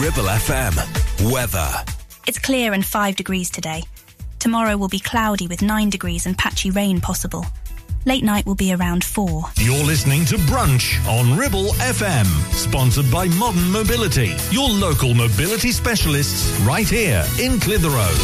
Ribble FM. Weather. It's clear and 5 degrees today. Tomorrow will be cloudy with 9 degrees and patchy rain possible. Late night will be around 4. You're listening to Brunch on Ribble FM, sponsored by Modern Mobility, your local mobility specialists right here in Clitheroe.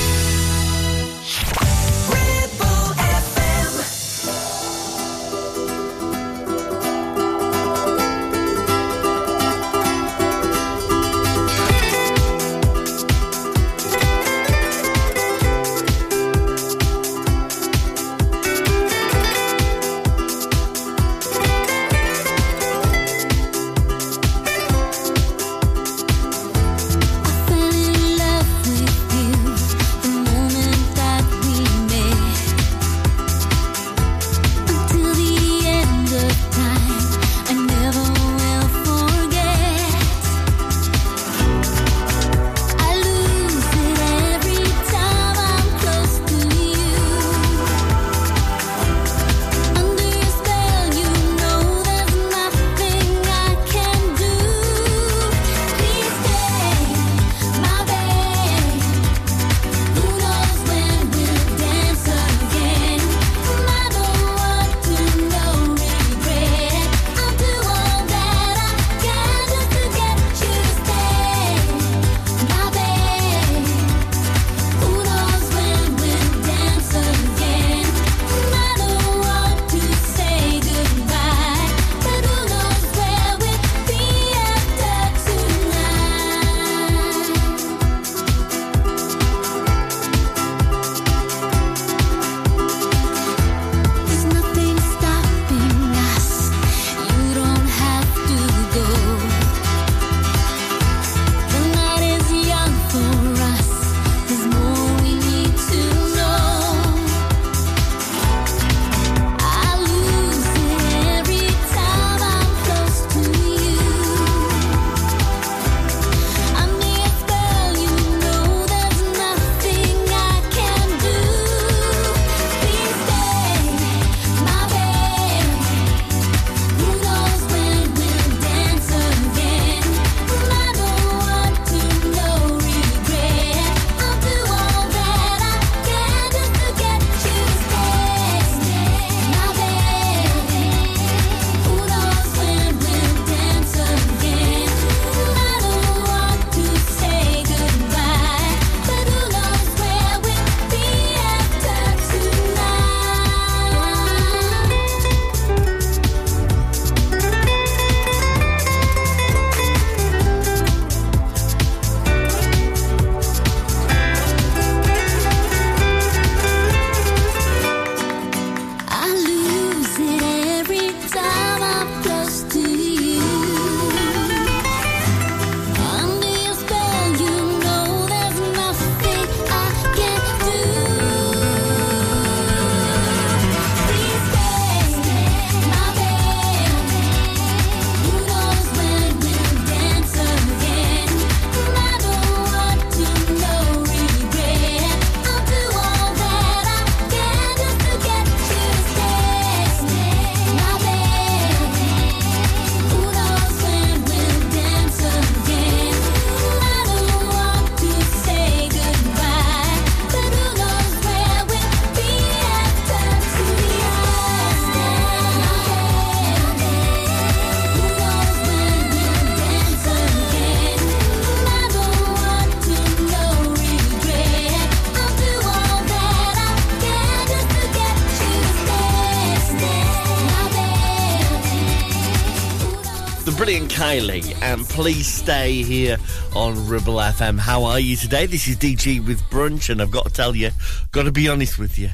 Kylie, and please stay here on Ribble FM. How are you today? This is DG with Brunch, and I've got to tell you, got to be honest with you,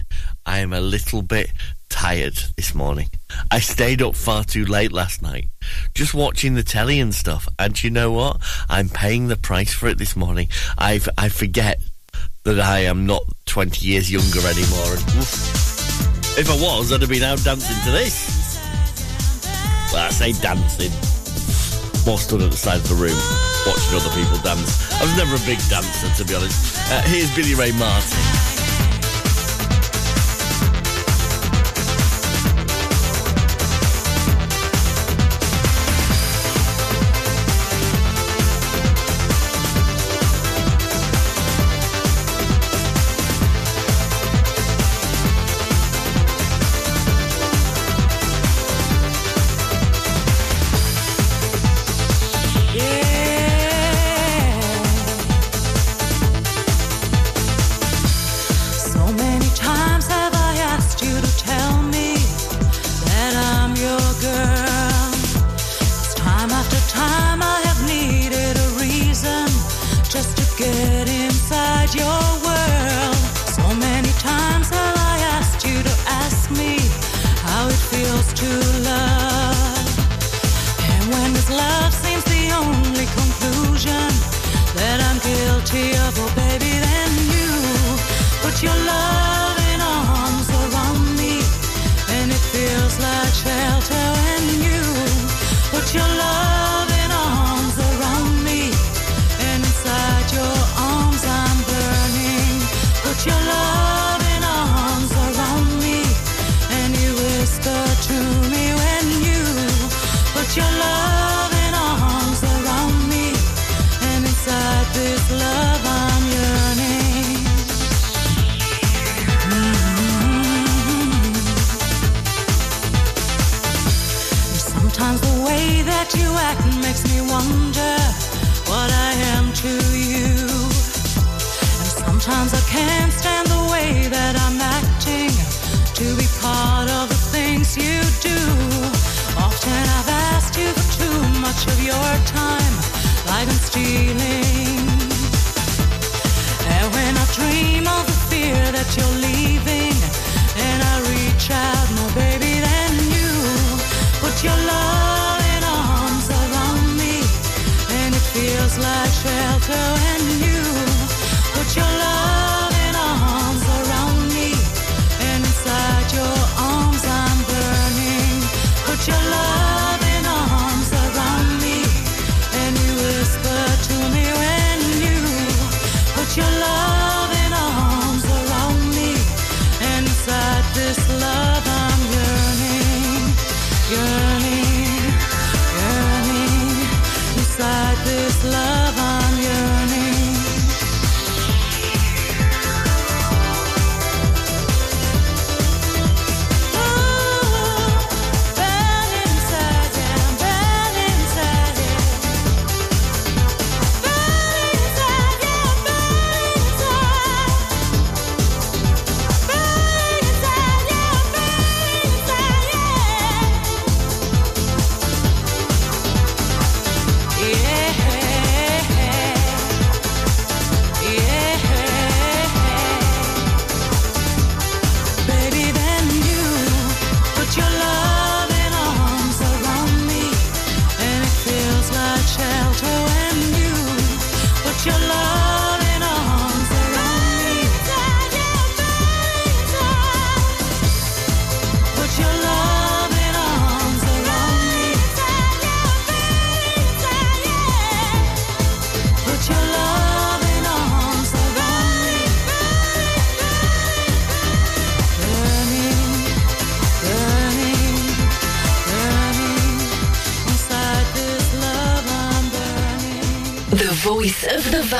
I am a little bit tired this morning. I stayed up far too late last night, just watching the telly and stuff, and you know what? I'm paying the price for it this morning. I I forget that I am not 20 years younger anymore. And, if I was, I'd have been out dancing to this. Well, I say dancing more stood at the side of the room watching other people dance. I was never a big dancer, to be honest. Uh, here's Billie Ray Martin.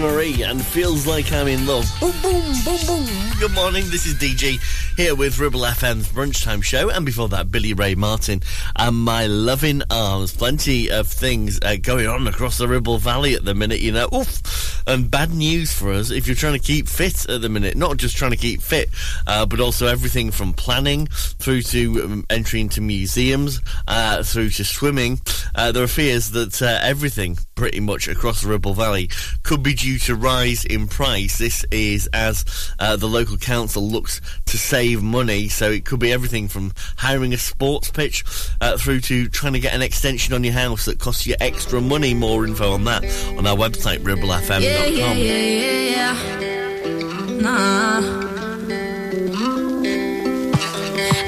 Marie and feels like I'm in love. Boom, boom, boom, boom. Good morning. This is DG here with Ribble FM's Brunchtime Show. And before that, Billie Ray Martin and My Loving Arms. Plenty of things uh, going on across the Ribble Valley at the minute, you know. Oof. And bad news for us if you're trying to keep fit at the minute. Not just trying to keep fit, uh, but also everything from planning through to um, entry into museums, uh, through to swimming. Uh, there are fears that uh, everything pretty much across the Ribble Valley could be due to rise in price. This is as uh, the local council looks to save money, so it could be everything from hiring a sports pitch uh, through to trying to get an extension on your house that costs you extra money. More info on that on our website, ribblefm.com. Yeah, yeah, yeah, yeah. Nah.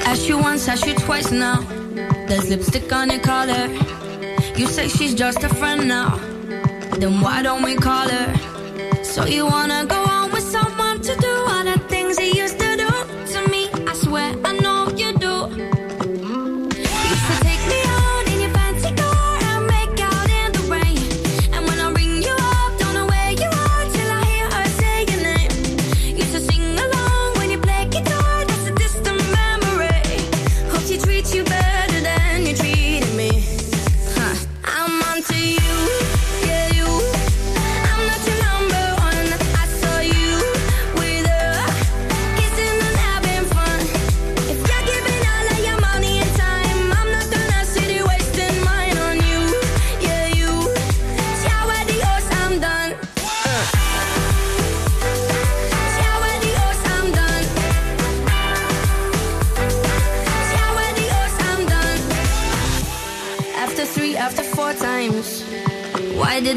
Asked you once, asked you twice now. There's lipstick on your collar. You say she's just a friend now. Then why don't we call her? So you wanna go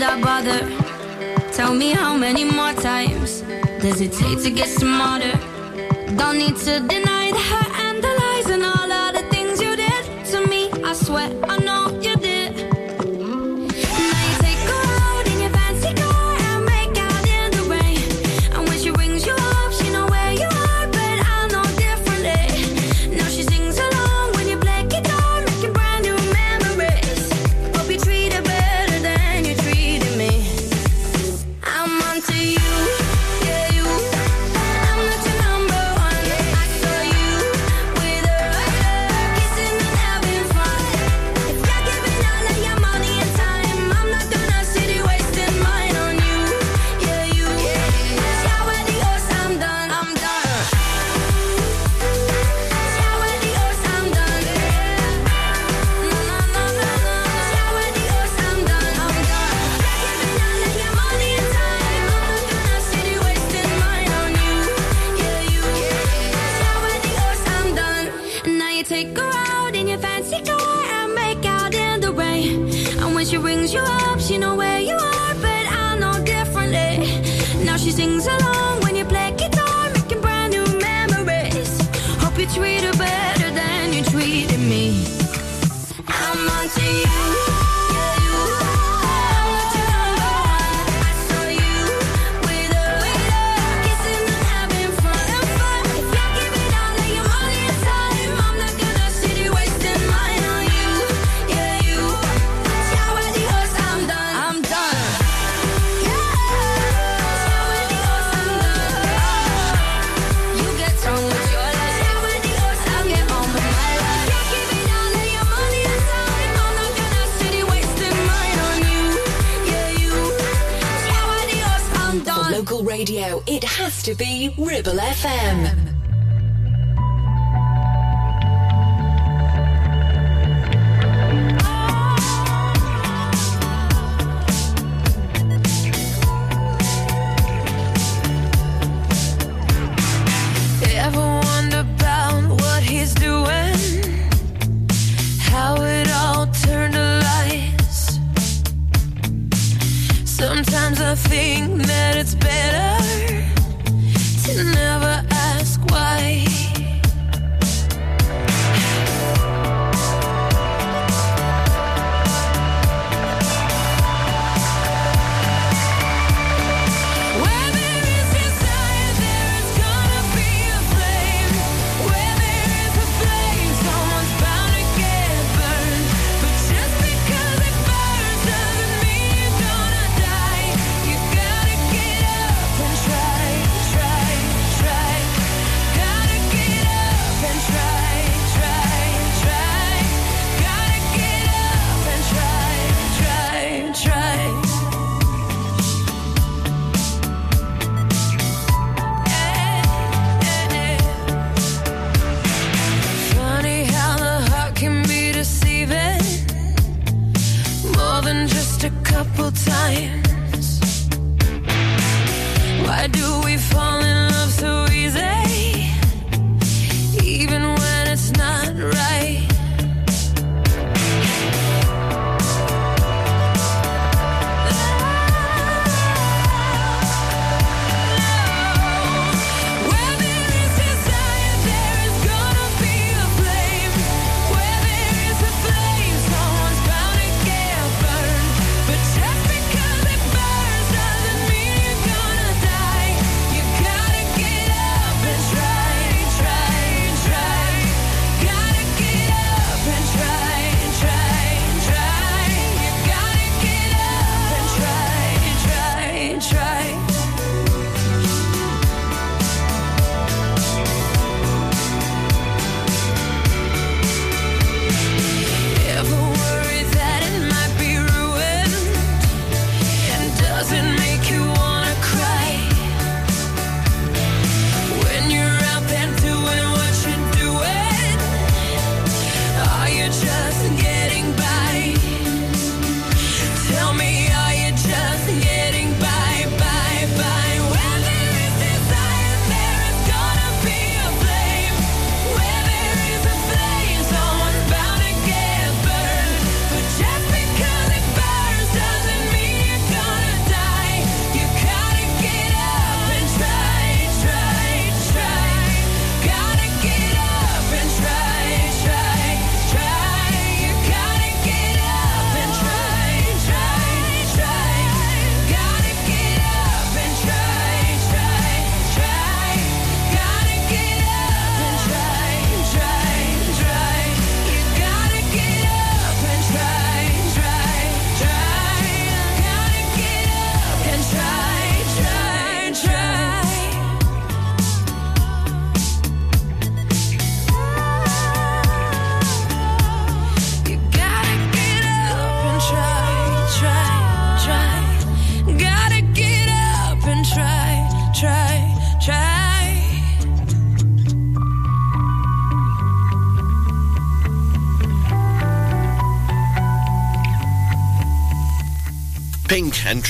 I bother? Tell me how many more times does it take to get smarter? Don't need to deny the hurt and the lies and all of the things you did to me. I swear I know when she rings you up, she know where you are, but I know differently. Now she sings along to be Ribble FM.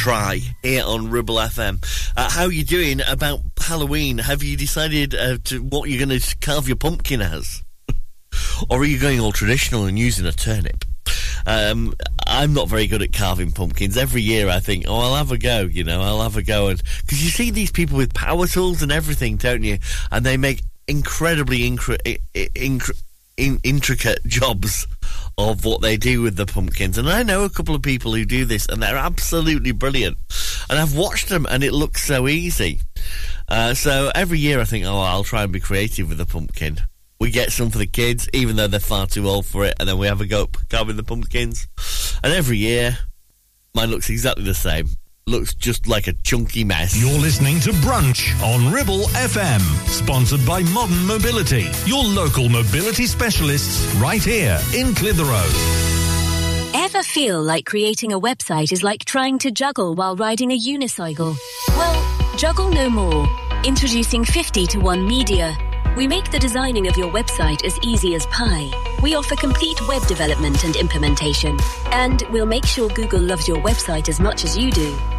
Try here on Ribble FM. Uh, how are you doing about Halloween? Have you decided uh, to what you're going to carve your pumpkin as? or are you going all traditional and using a turnip? Um, I'm not very good at carving pumpkins. Every year I think, oh, I'll have a go, you know, I'll have a go. Because you see these people with power tools and everything, don't you? And they make incredibly incre- incre- in- intricate jobs of what they do with the pumpkins. And I know a couple of people who do this, and they're absolutely brilliant. And I've watched them, and it looks so easy. Uh, so every year I think, oh, I'll try and be creative with the pumpkin. We get some for the kids, even though they're far too old for it, and then we have a go carving the pumpkins. And every year, mine looks exactly the same. Looks just like a chunky mess. You're listening to Brunch on Ribble FM, sponsored by Modern Mobility, your local mobility specialists right here in Clitheroe. Ever feel like creating a website is like trying to juggle while riding a unicycle? Well, juggle no more. Introducing 50 to 1 Media. We make the designing of your website as easy as pie. We offer complete web development and implementation. And we'll make sure Google loves your website as much as you do.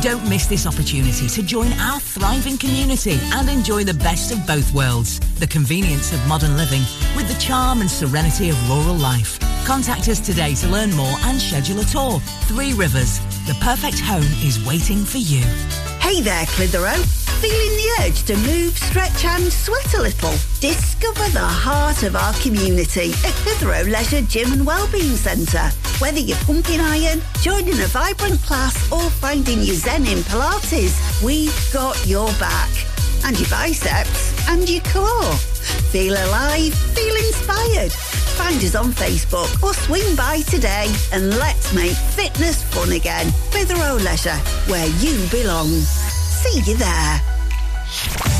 Don't miss this opportunity to join our thriving community and enjoy the best of both worlds. The convenience of modern living with the charm and serenity of rural life. Contact us today to learn more and schedule a tour. Three Rivers, the perfect home is waiting for you. Hey there, Clitheroe. Feeling the urge to move, stretch and sweat a little? Discover the heart of our community at Clitheroe Leisure Gym and Wellbeing Centre. Whether you're pumping iron, joining a vibrant class or finding your zen in Pilates, we've got your back. And your biceps and your core. Feel alive, feel inspired. Find us on Facebook or swing by today and let's make fitness fun again. Clitheroe Leisure, where you belong. See you there.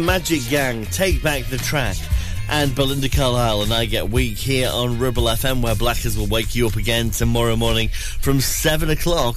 the Magic Gang, Take Back the Track, and Belinda Carlisle and I Get Weak here on Ribble FM, where Blackers will wake you up again tomorrow morning from 7 o'clock.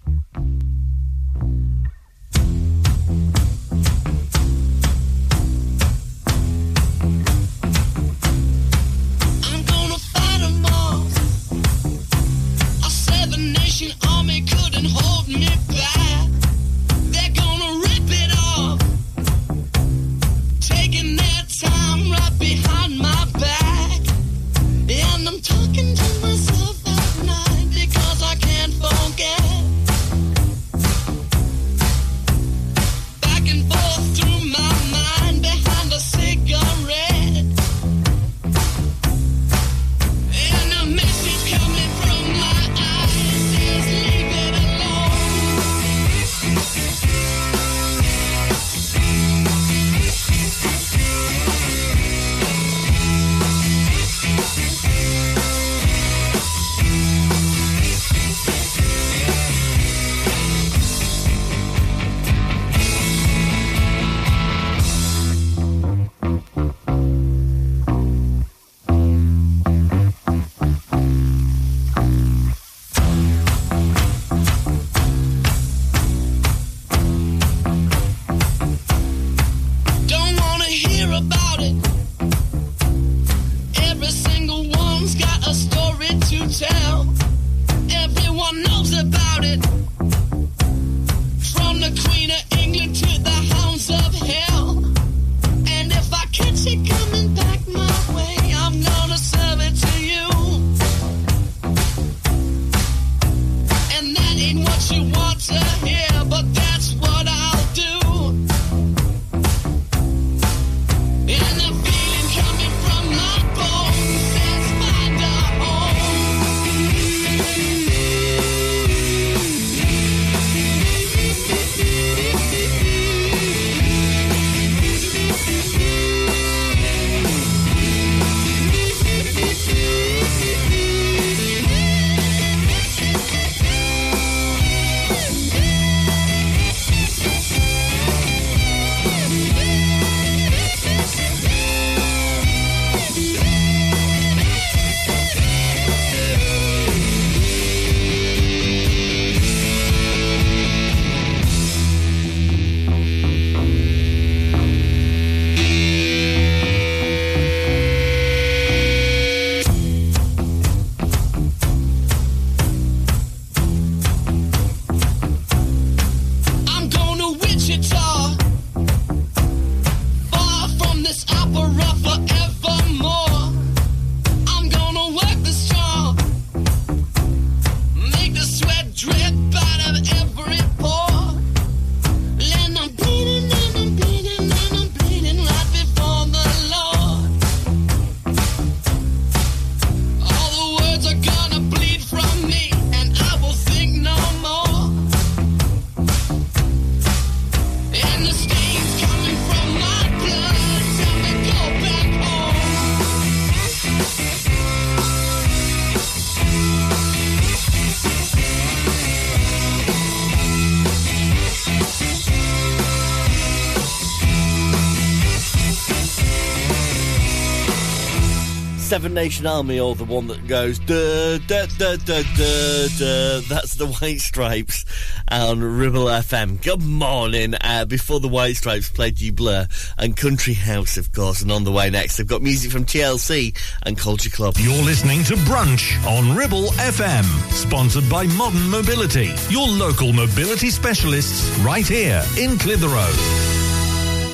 Seven Nation Army or the one that goes duh, duh, duh, duh, duh. That's the White Stripes on Ribble FM. Good morning. Uh, before the White Stripes played You Blur and Country House, of course. And on the way next, they've got music from TLC and Culture Club. You're listening to Brunch on Ribble FM, sponsored by Modern Mobility, your local mobility specialists right here in Clitheroe.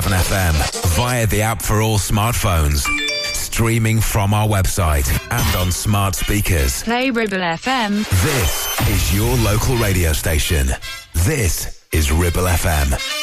FM via the app for all smartphones. Streaming from our website and on smart speakers. Play Ribble FM. This is your local radio station. This is Ribble FM.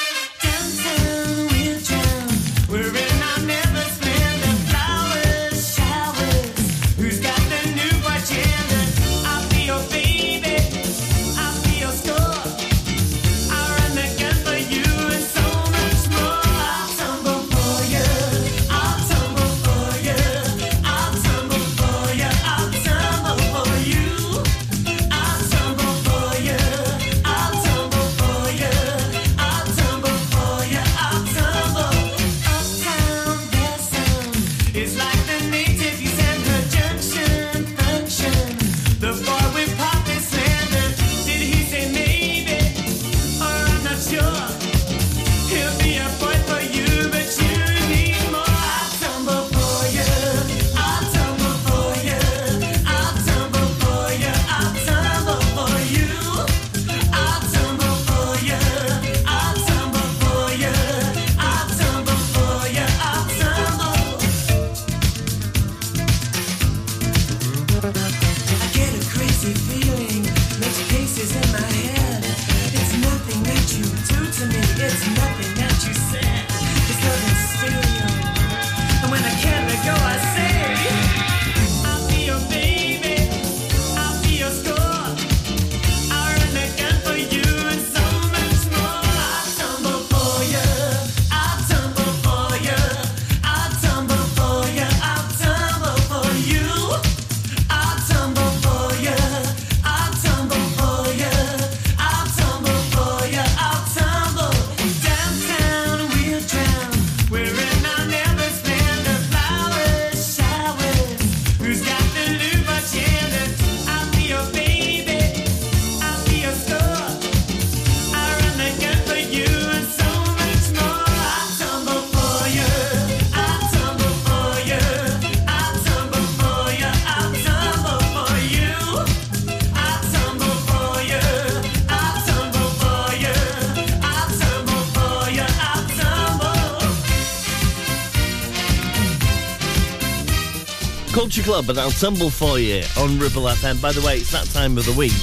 Culture Club and Ensemble for you on Ribble FM. By the way, it's that time of the week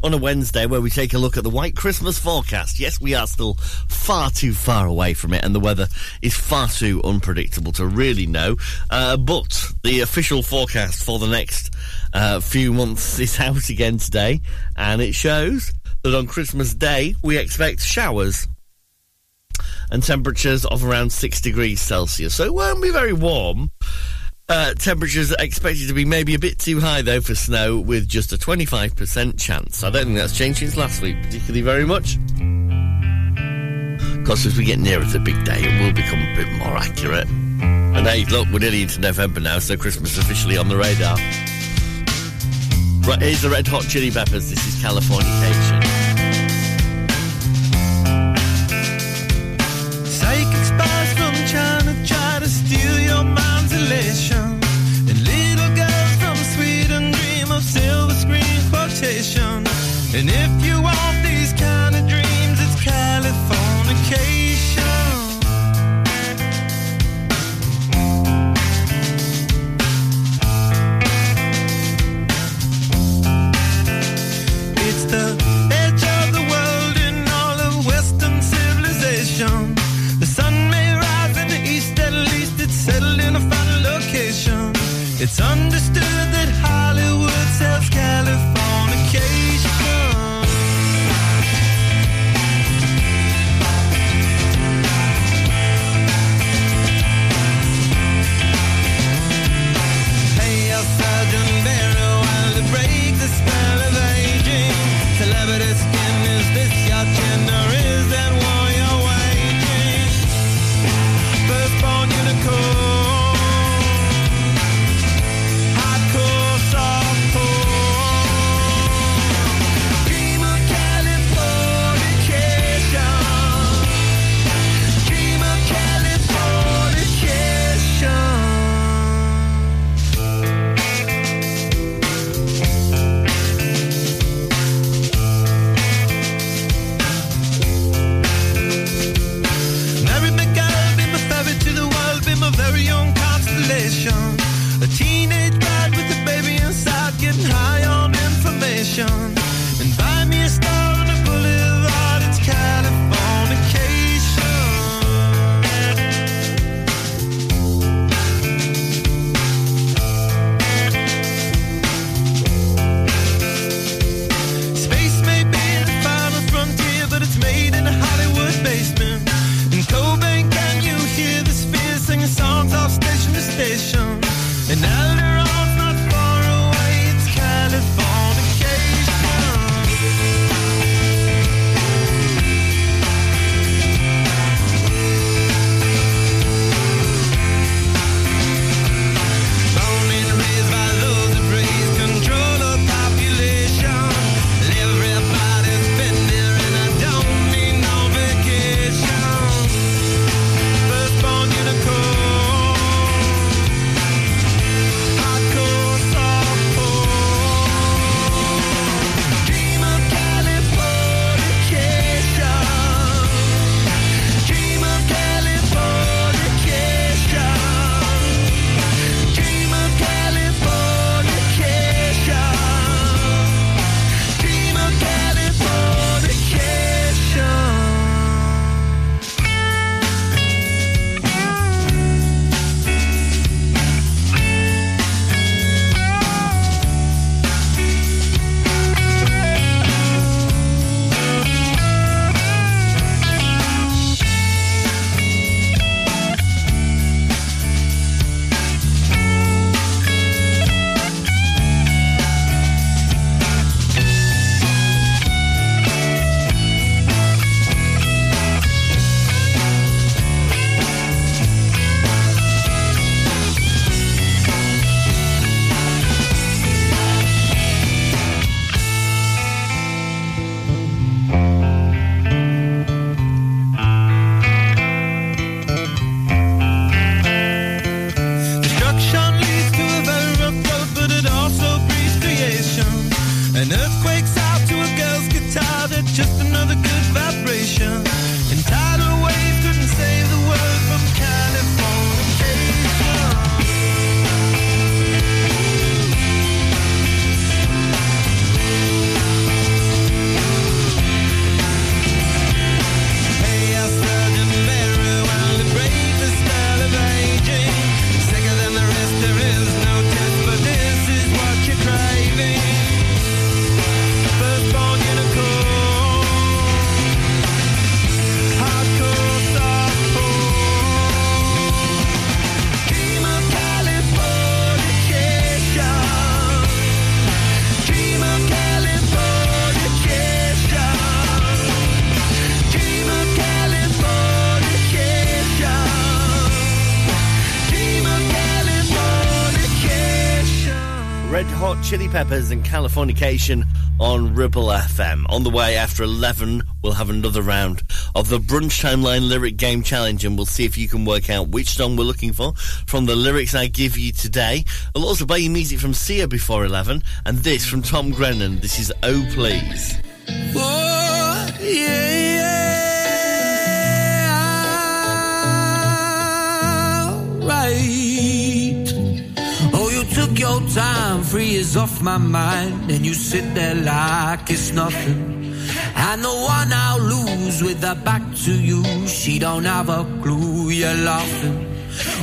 on a Wednesday where we take a look at the White Christmas forecast. Yes, we are still far too far away from it, and the weather is far too unpredictable to really know. Uh, but the official forecast for the next uh, few months is out again today, and it shows that on Christmas Day we expect showers and temperatures of around 6 degrees Celsius. So it won't be very warm, uh, temperatures expected to be maybe a bit too high though for snow, with just a 25% chance. I don't think that's changed since last week, particularly very much. Of course, as we get nearer to the big day, it will become a bit more accurate. And hey, look, we're nearly into November now, so Christmas officially on the radar. Right, here's the Red Hot Chili Peppers. This is California Californication. Peppers and Californication on Ribble FM. On the way after 11, we'll have another round of the Brunch Timeline Lyric Game Challenge and we'll see if you can work out which song we're looking for from the lyrics I give you today. I'll also play you music from Sia before 11 and this from Tom Grennan. This is Oh Please. Oh, yeah. time free is off my mind, and you sit there like it's nothing. And the one I'll lose with her back to you, she don't have a clue. You're laughing.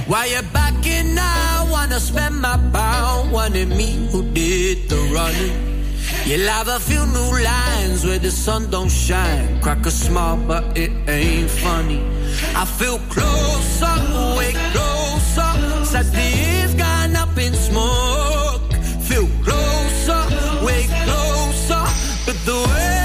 Why you backing now? Wanna spend my pound? wanting me who did the running? You'll have a few new lines where the sun don't shine. Crack a smile, but it ain't funny. I feel closer, way closer. As the years gone up in smoke. The way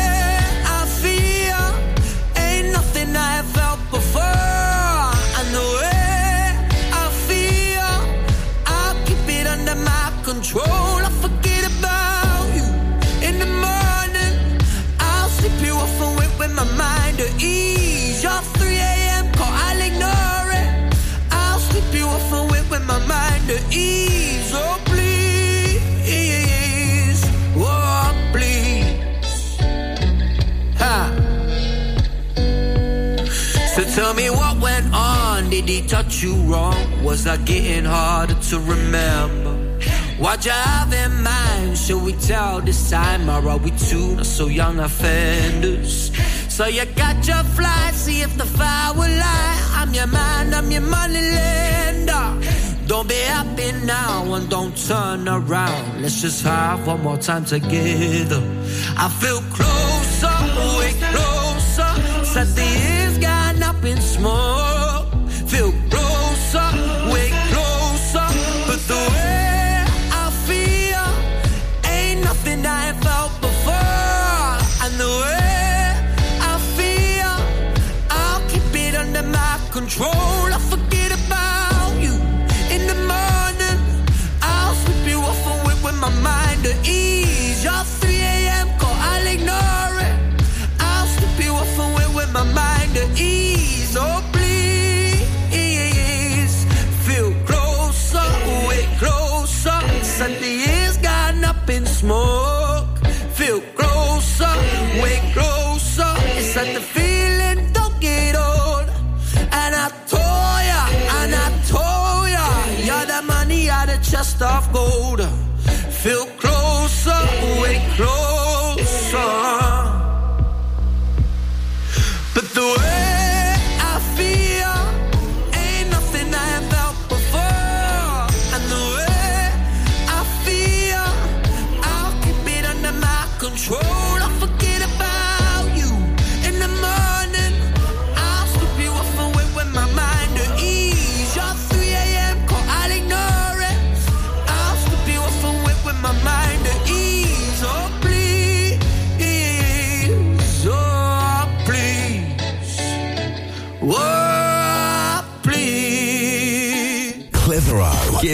Did he touch you wrong? Was I getting harder to remember? What you have in mind? Should we tell this time? Or are we two not so young offenders? So you got your flight, see if the fire will lie. I'm your man, I'm your money lender. Don't be happy now and don't turn around. Let's just have one more time together. I feel closer, way closer. Said the years gone up in smoke. Feel chest of gold. Feel closer, way closer. But the way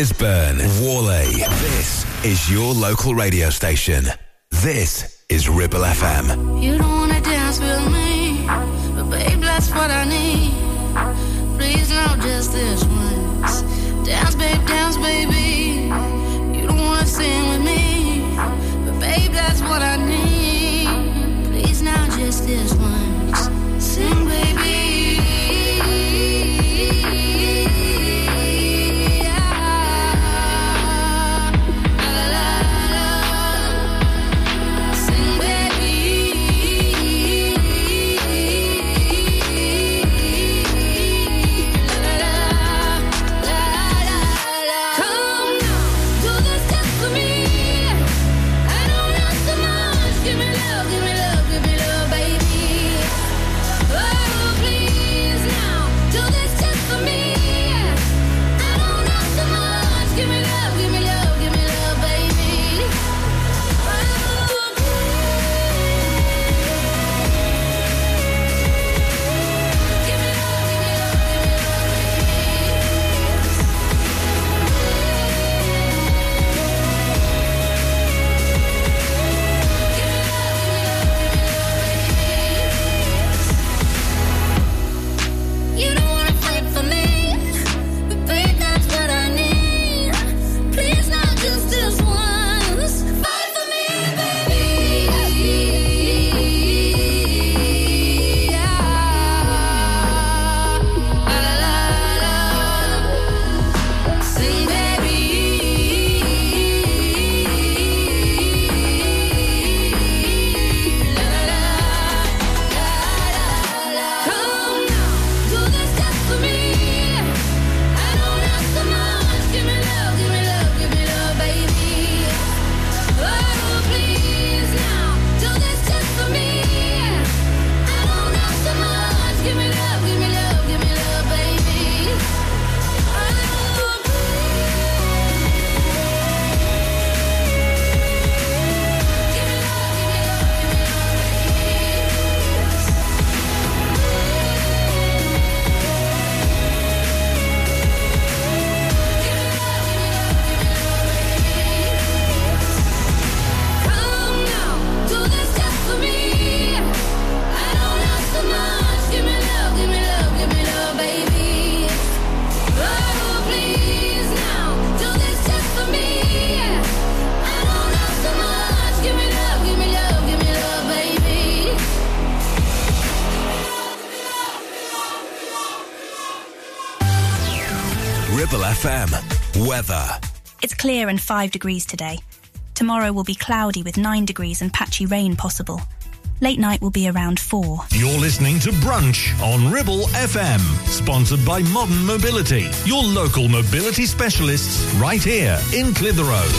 Gisburn, Whalley. This is your local radio station. This is Ribble FM. You don't wanna dance with me, but babe, that's what I need. Weather. It's clear and 5 degrees today. Tomorrow will be cloudy with 9 degrees and patchy rain possible. Late night will be around 4. You're listening to Brunch on Ribble FM, sponsored by Modern Mobility, your local mobility specialists right here in Clitheroe.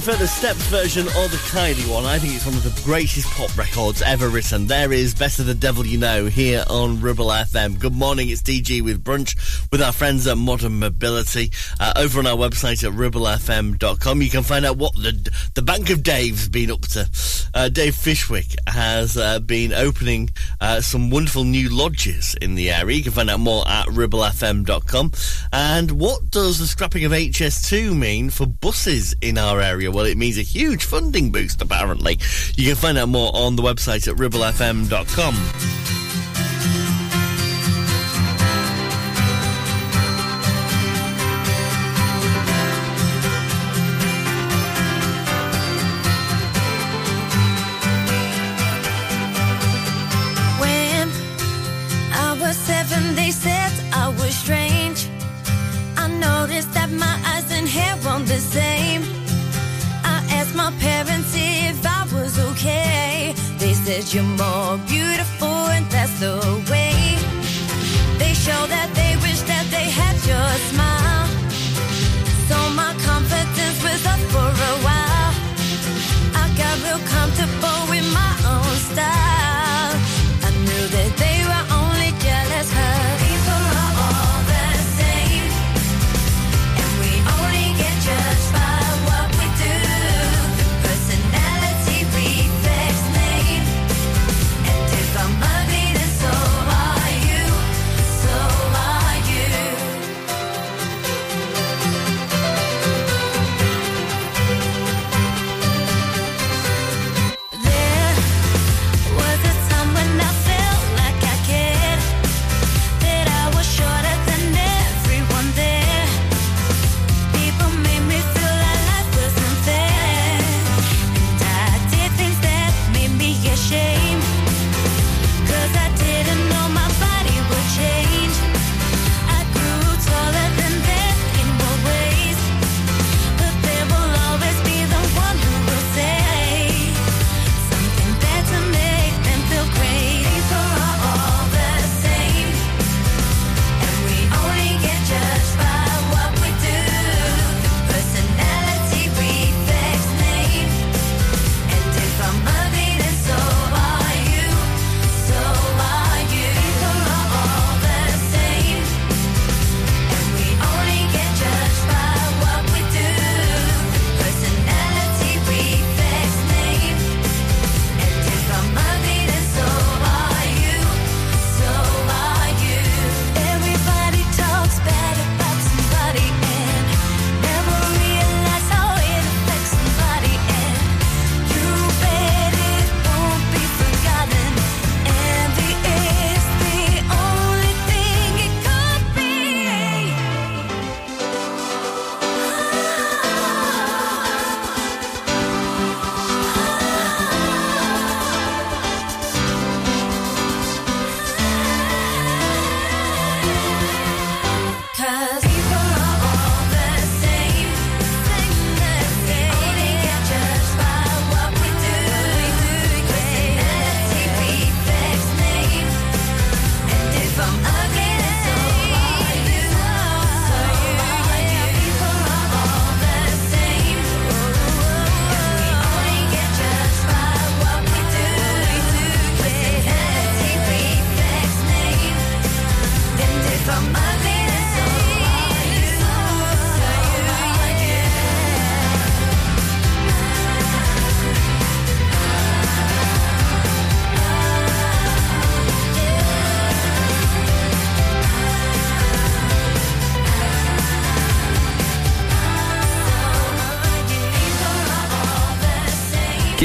Prefer the Steps version or the Kylie one, I think it's one of the greatest pop records ever written. There is Better the Devil You Know here on Ribble FM. Good morning, it's DG with Brunch with our friends at Modern Mobility. Uh, over on our website at ribblefm.com, you can find out what the, the Bank of Dave's been up to. Uh, Dave Fishwick has uh, been opening uh, some wonderful new lodges in the area. You can find out more at ribblefm.com. And what does the scrapping of HS2 mean for buses in our area? Well, it means a huge funding boost, apparently. You can find out more on the website at ribblefm.com. Cause you're more beautiful and that's the way. They show that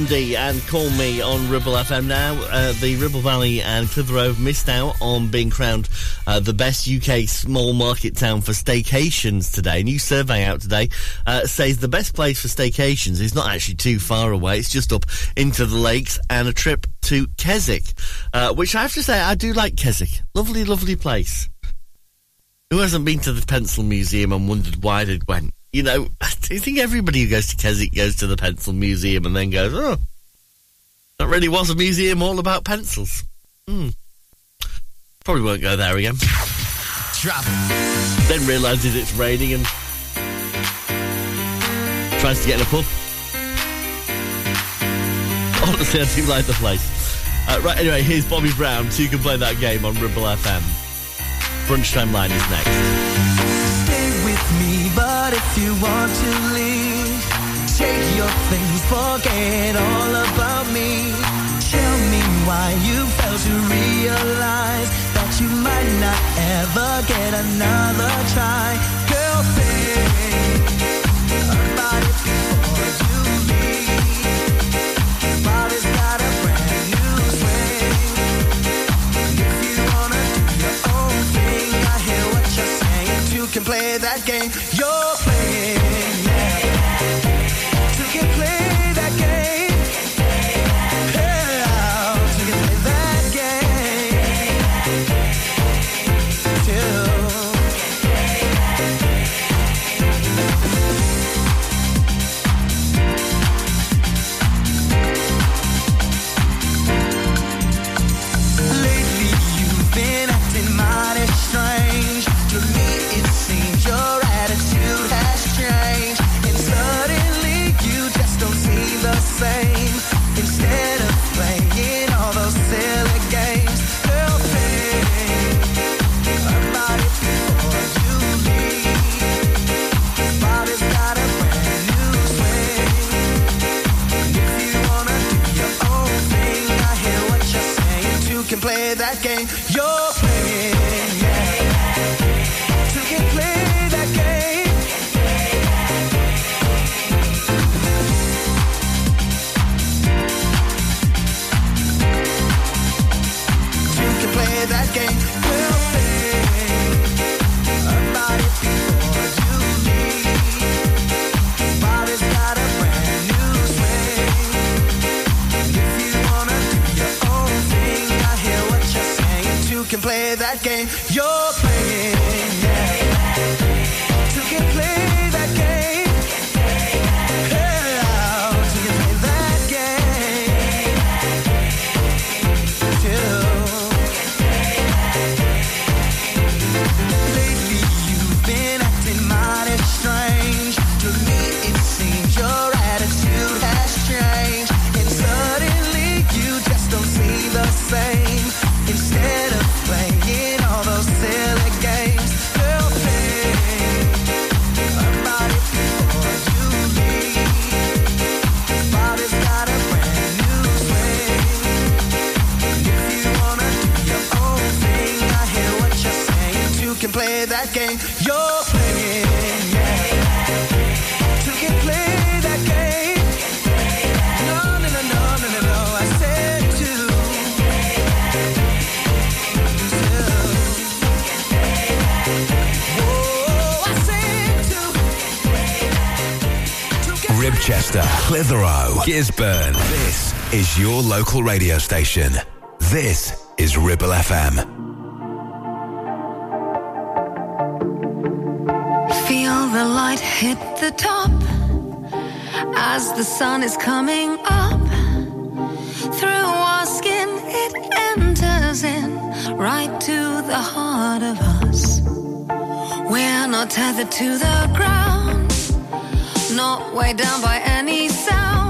Blondie and Call Me on Ribble FM now. Uh, the Ribble Valley and Clitheroe missed out on being crowned uh, the best UK small market town for staycations today. A new survey out today uh, says the best place for staycations is not actually too far away. It's just up into the lakes and a trip to Keswick, uh, which I have to say I do like Keswick. Lovely, lovely place. Who hasn't been to the Pencil Museum and wondered why they went? You know, do you think everybody who goes to Keswick goes to the Pencil Museum and then goes, oh, that really was a museum all about pencils? Hmm. Probably won't go there again. Travel. Then realises it's raining and tries to get in a pub. Honestly, I do like the place. Uh, right, anyway, here's Bobby Brown, so you can play that game on Ribble FM. Brunch Time Line is next. If you want to leave, take your things, forget all about me. Tell me why you failed to realize that you might not ever get another try. Girl, think about it before can play that game that game you're playing. That game you're playing. Yeah. You can play that game. No, no, no, no, no, no, no. I said to. I said to. Ribchester, Clitheroe, Gisburn. This is your local radio station. This is Ribble FM. Hit the top as the sun is coming up. Through our skin, it enters in right to the heart of us. We're not tethered to the ground, not weighed down by any sound.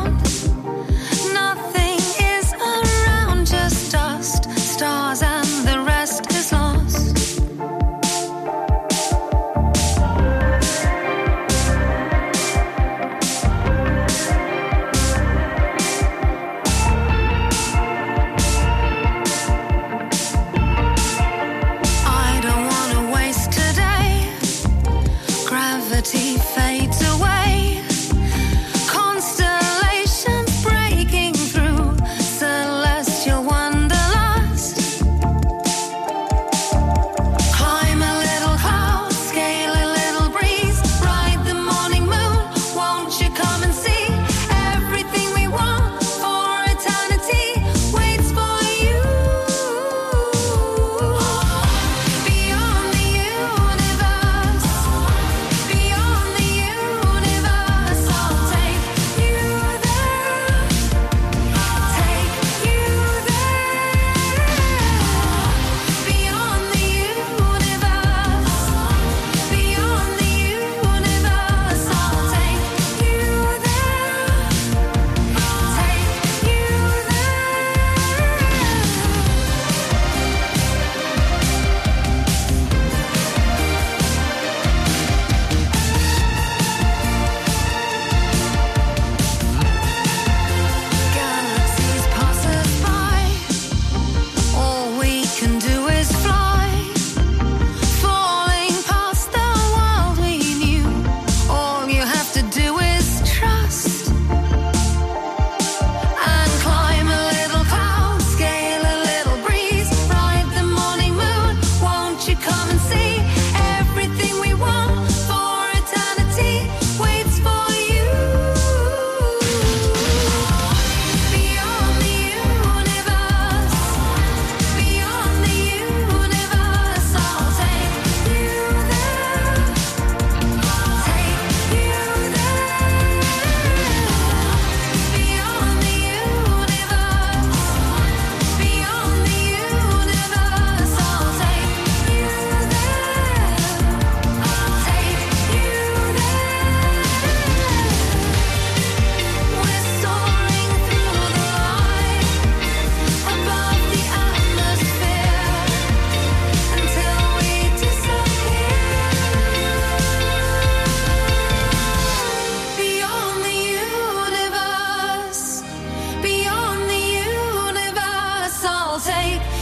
take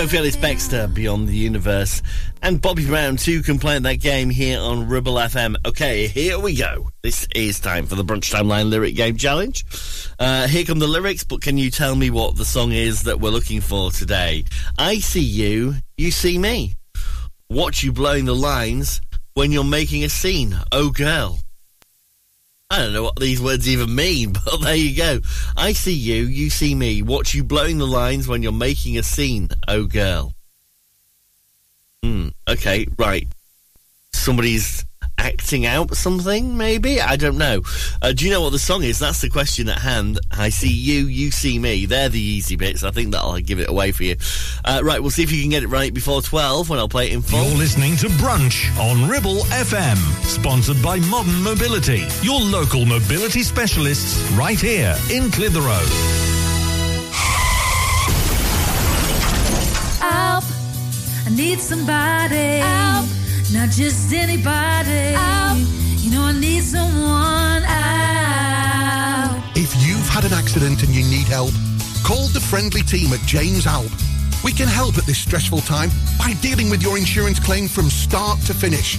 Sophie Ellis Bextor, Beyond the Universe, and Bobby Brown too can play that game here on Ribble FM. Okay, here we go. This is time for the Brunch Timeline Lyric Game Challenge. Uh, here come the lyrics, but can you tell me what the song is that we're looking for today? I see you, you see me. Watch you blowing the lines when you're making a scene. Oh, girl. I don't know what these words even mean, but there you go. I see you, you see me. Watch you blowing the lines when you're making a scene. Oh, girl. Hmm. Okay, right. Somebody's acting out something, maybe? I don't know. Uh, do you know what the song is? That's the question at hand. I see you, you see me. They're the easy bits. I think that'll give it away for you. Uh, right, we'll see if you can get it right before 12 when I'll play it in full. You're listening to Brunch on Ribble FM, sponsored by Modern Mobility, your local mobility specialists right here in Clitheroe. Help! I need somebody. Help! Not just anybody. Help! You know I need someone. Help! If you've had an accident and you need help, call the friendly team at James Alpe. We can help at this stressful time by dealing with your insurance claim from start to finish.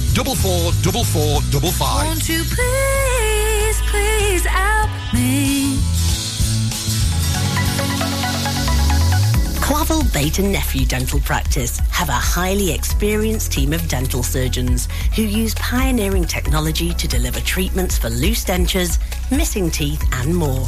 444455. Won't you please, please help me? Clavel Bait and Nephew Dental Practice have a highly experienced team of dental surgeons who use pioneering technology to deliver treatments for loose dentures, missing teeth, and more.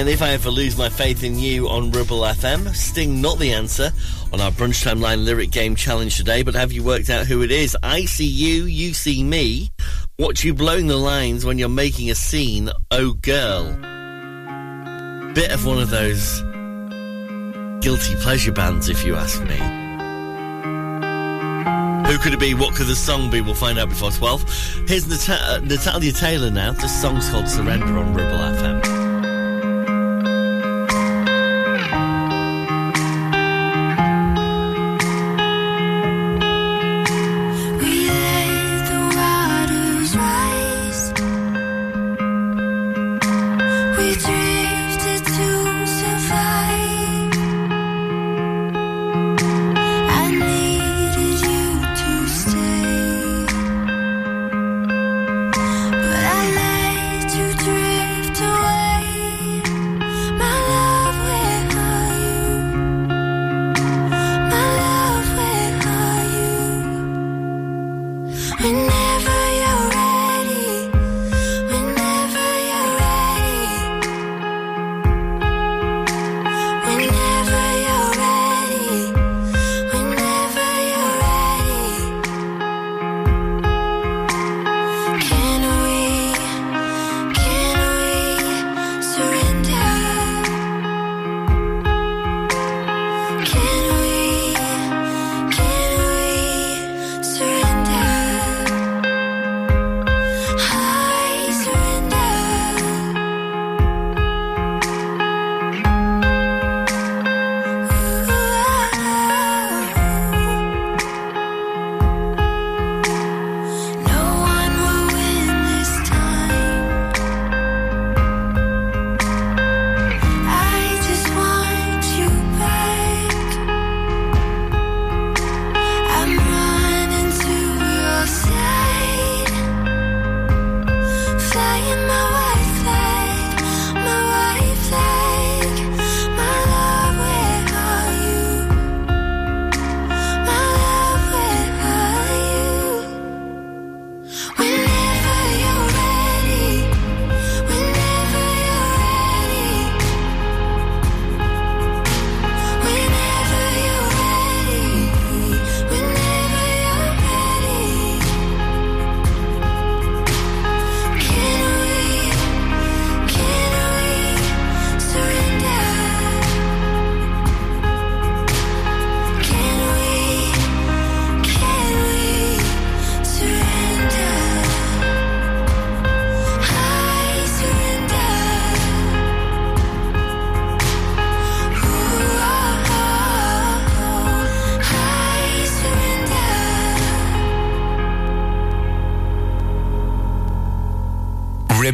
And If I Ever Lose My Faith in You on Ribble FM. Sting, not the answer on our Brunch Timeline Lyric Game Challenge today, but have you worked out who it is? I see you, you see me. Watch you blowing the lines when you're making a scene, oh girl. Bit of one of those guilty pleasure bands, if you ask me. Who could it be? What could the song be? We'll find out before 12. Here's Nata- uh, Natalia Taylor now. This song's called Surrender on Ribble FM.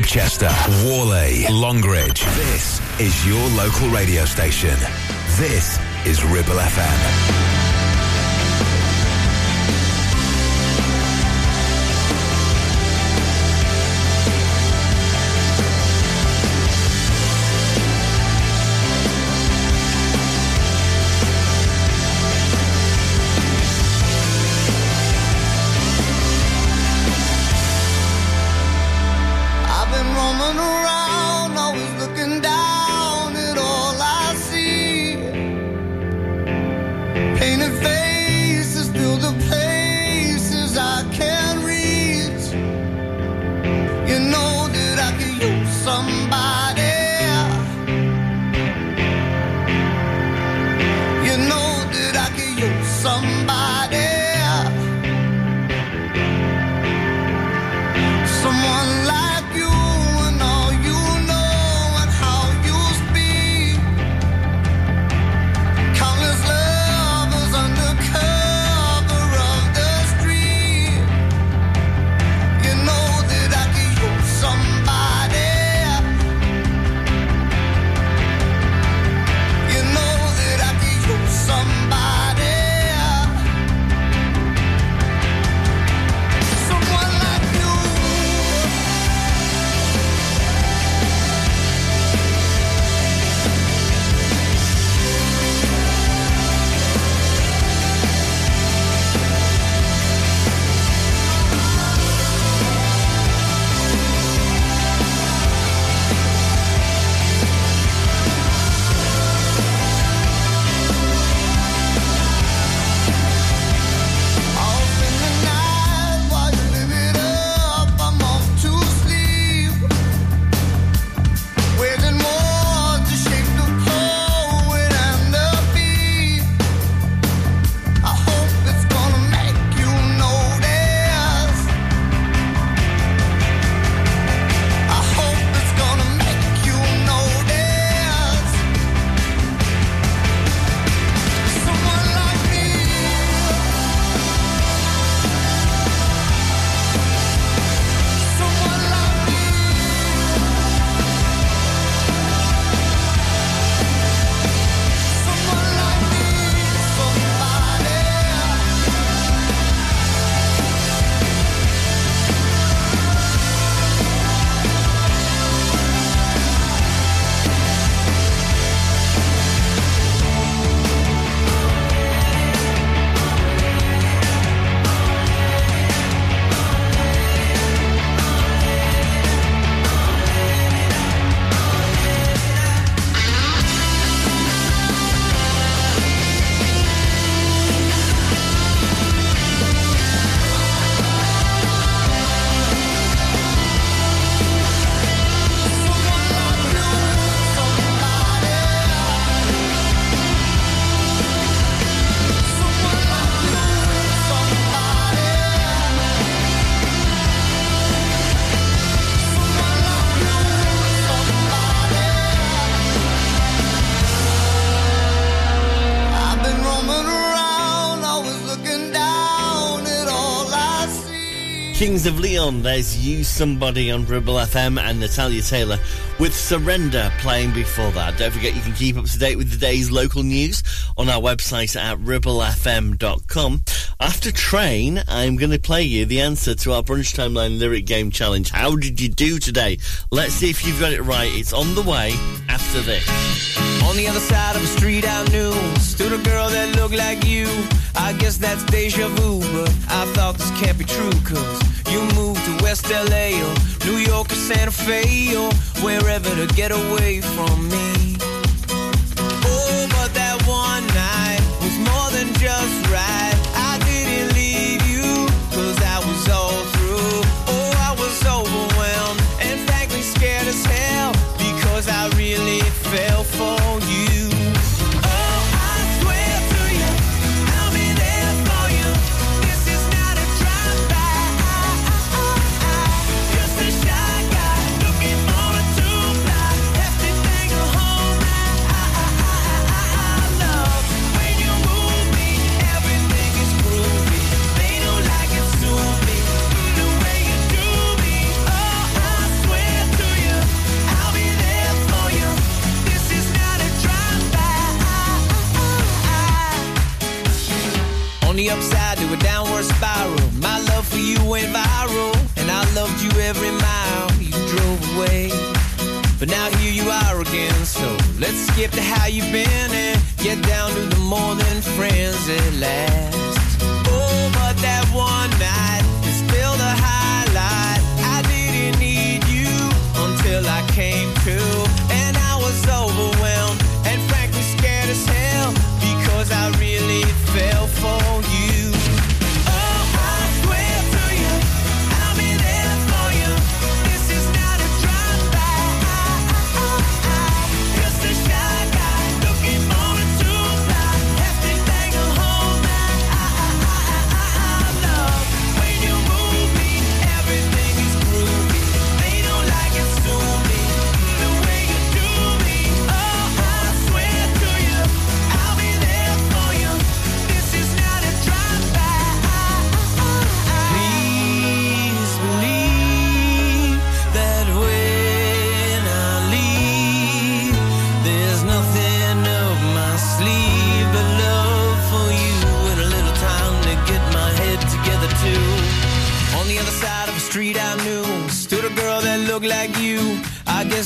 Ribchester, Whalley, Longridge. This is your local radio station. This is Ribble FM. Kings of Leon, there's Use Somebody on Ribble FM and Natalie Taylor with Surrender playing before that. Don't forget you can keep up to date with the day's local news on our website at ribblefm.com. After train, I'm going to play you the answer to our brunch timeline lyric game challenge. How did you do today? Let's see if you've got it right. It's on the way after this. On the other side of the street, I knew stood a girl that looked like you. I guess that's deja vu, but I thought this can't be true. Cause you moved to West LA or New York or Santa Fe or wherever to get away from me. But now here you are again, so let's skip to how you've been and get down to the morning friends at last.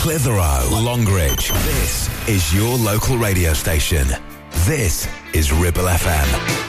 Clitheroe, Longridge. This is your local radio station. This is Ribble FM.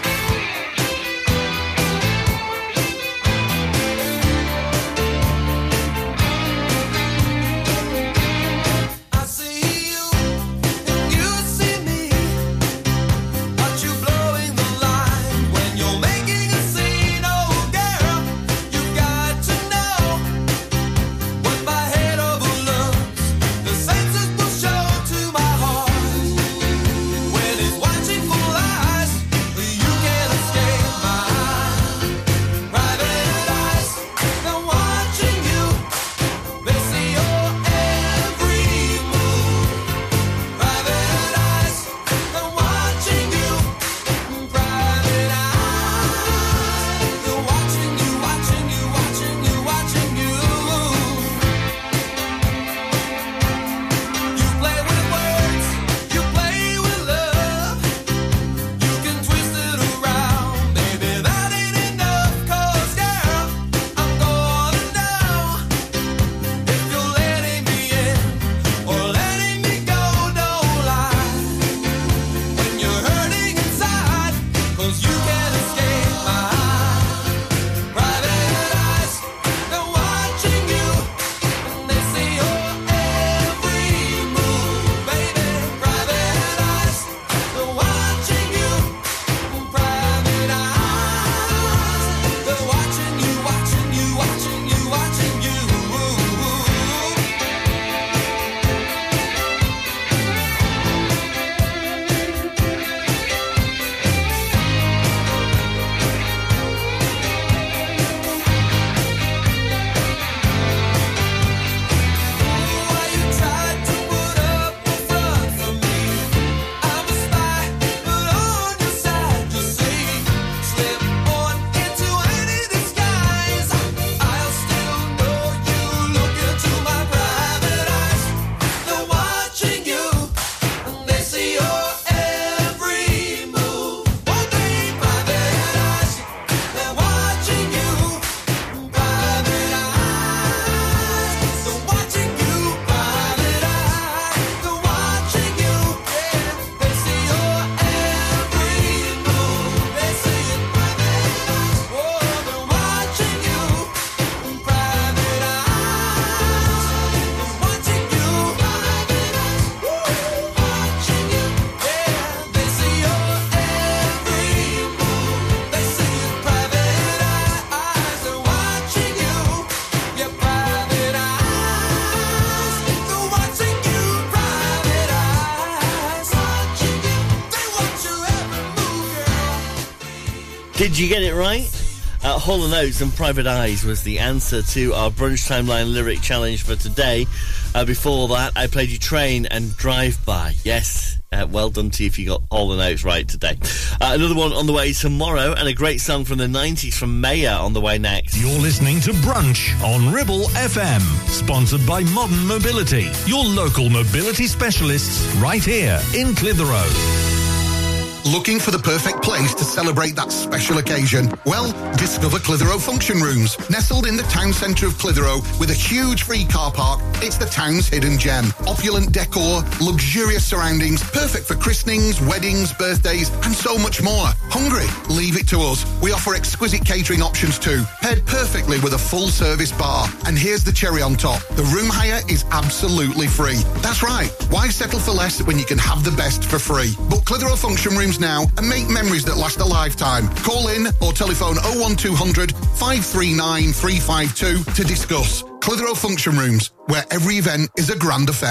You get it right? Uh, Hall and and Private Eyes was the answer to our brunch timeline lyric challenge for today. Uh, before that, I played you Train and Drive By. Yes, uh, well done to you if you got Hall and Oates right today. Uh, another one on the way tomorrow, and a great song from the 90s from Meja on the way next. You're listening to Brunch on Ribble FM, sponsored by Modern Mobility, your local mobility specialists right here in Clitheroe. Looking for the perfect place to celebrate that special occasion? Well, discover Clitheroe Function Rooms. Nestled in the town centre of Clitheroe with a huge free car park, it's the town's hidden gem. Opulent decor, luxurious surroundings, perfect for christenings, weddings, birthdays, and so much more. Hungry? Leave it to us. We offer exquisite catering options too, paired perfectly with a full service bar. And here's the cherry on top. The room hire is absolutely free. That's right. Why settle for less when you can have the best for free? Book Clitheroe Function Rooms now and make memories that last a lifetime. Call in or telephone 01200 539 352 to discuss. Clitheroe Function Rooms, where every event is a grand affair.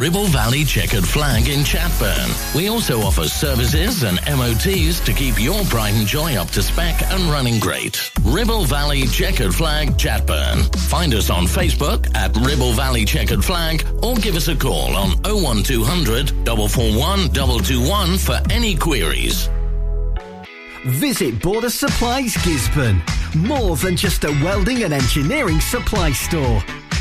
Ribble Valley Checkered Flag in Chatburn. We also offer services and MOTs to keep your pride and joy up to spec and running great. Ribble Valley Checkered Flag Chatburn. Find us on Facebook at Ribble Valley Checkered Flag or give us a call on 01200 441 221 for any queries. Visit Border Supplies Gisburn. More than just a welding and engineering supply store.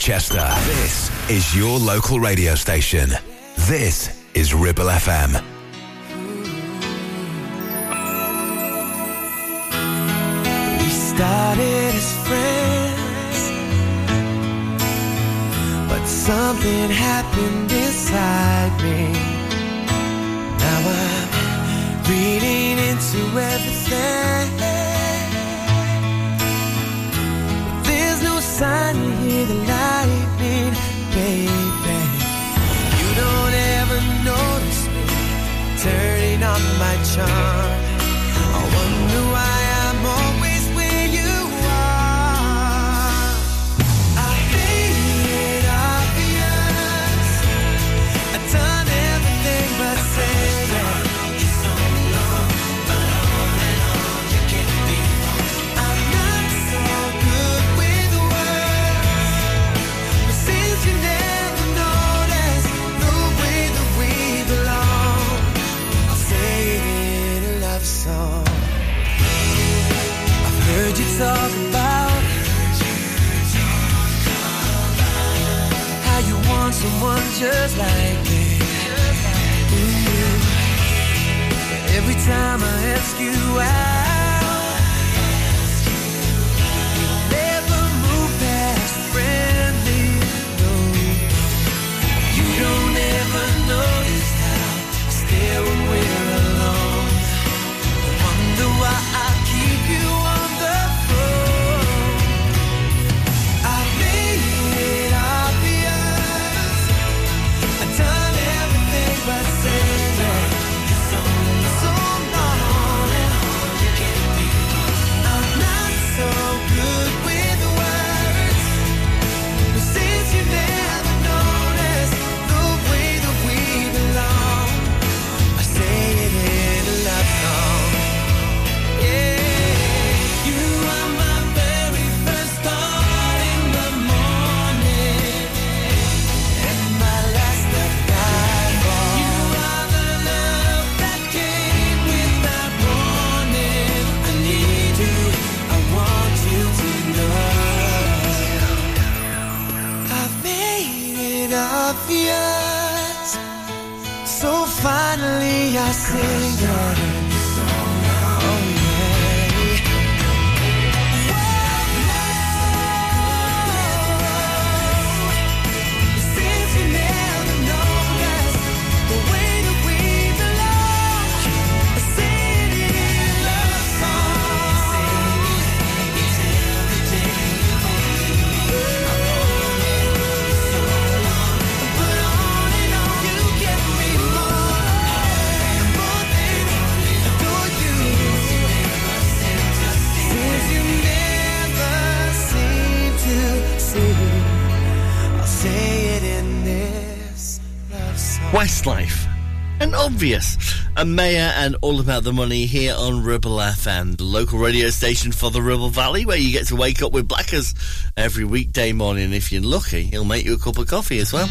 Chester. This is your local radio station. This is Ribble FM. We started as friends, but something happened inside me. Now I'm reading into everything. sign, you hear the lightning, baby. You don't ever notice me turning on my charm. I wonder why. found someone just like me. Every time I ask you out. obvious. Meja and all about the money here on Ribble FM, the local radio station for the Ribble Valley, where you get to wake up with Blackers every weekday morning. If you're lucky, he'll make you a cup of coffee as well.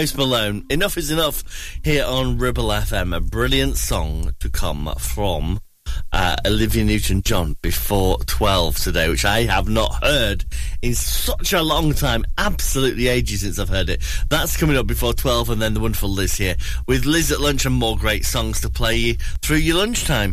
Post Malone. Enough is enough here on Ribble FM. A brilliant song to come from uh, Olivia Newton John before 12 today, which I have not heard in such a long time. Absolutely ages since I've heard it. That's coming up before 12, and then the wonderful Liz here with Liz at lunch and more great songs to play you through your lunchtime.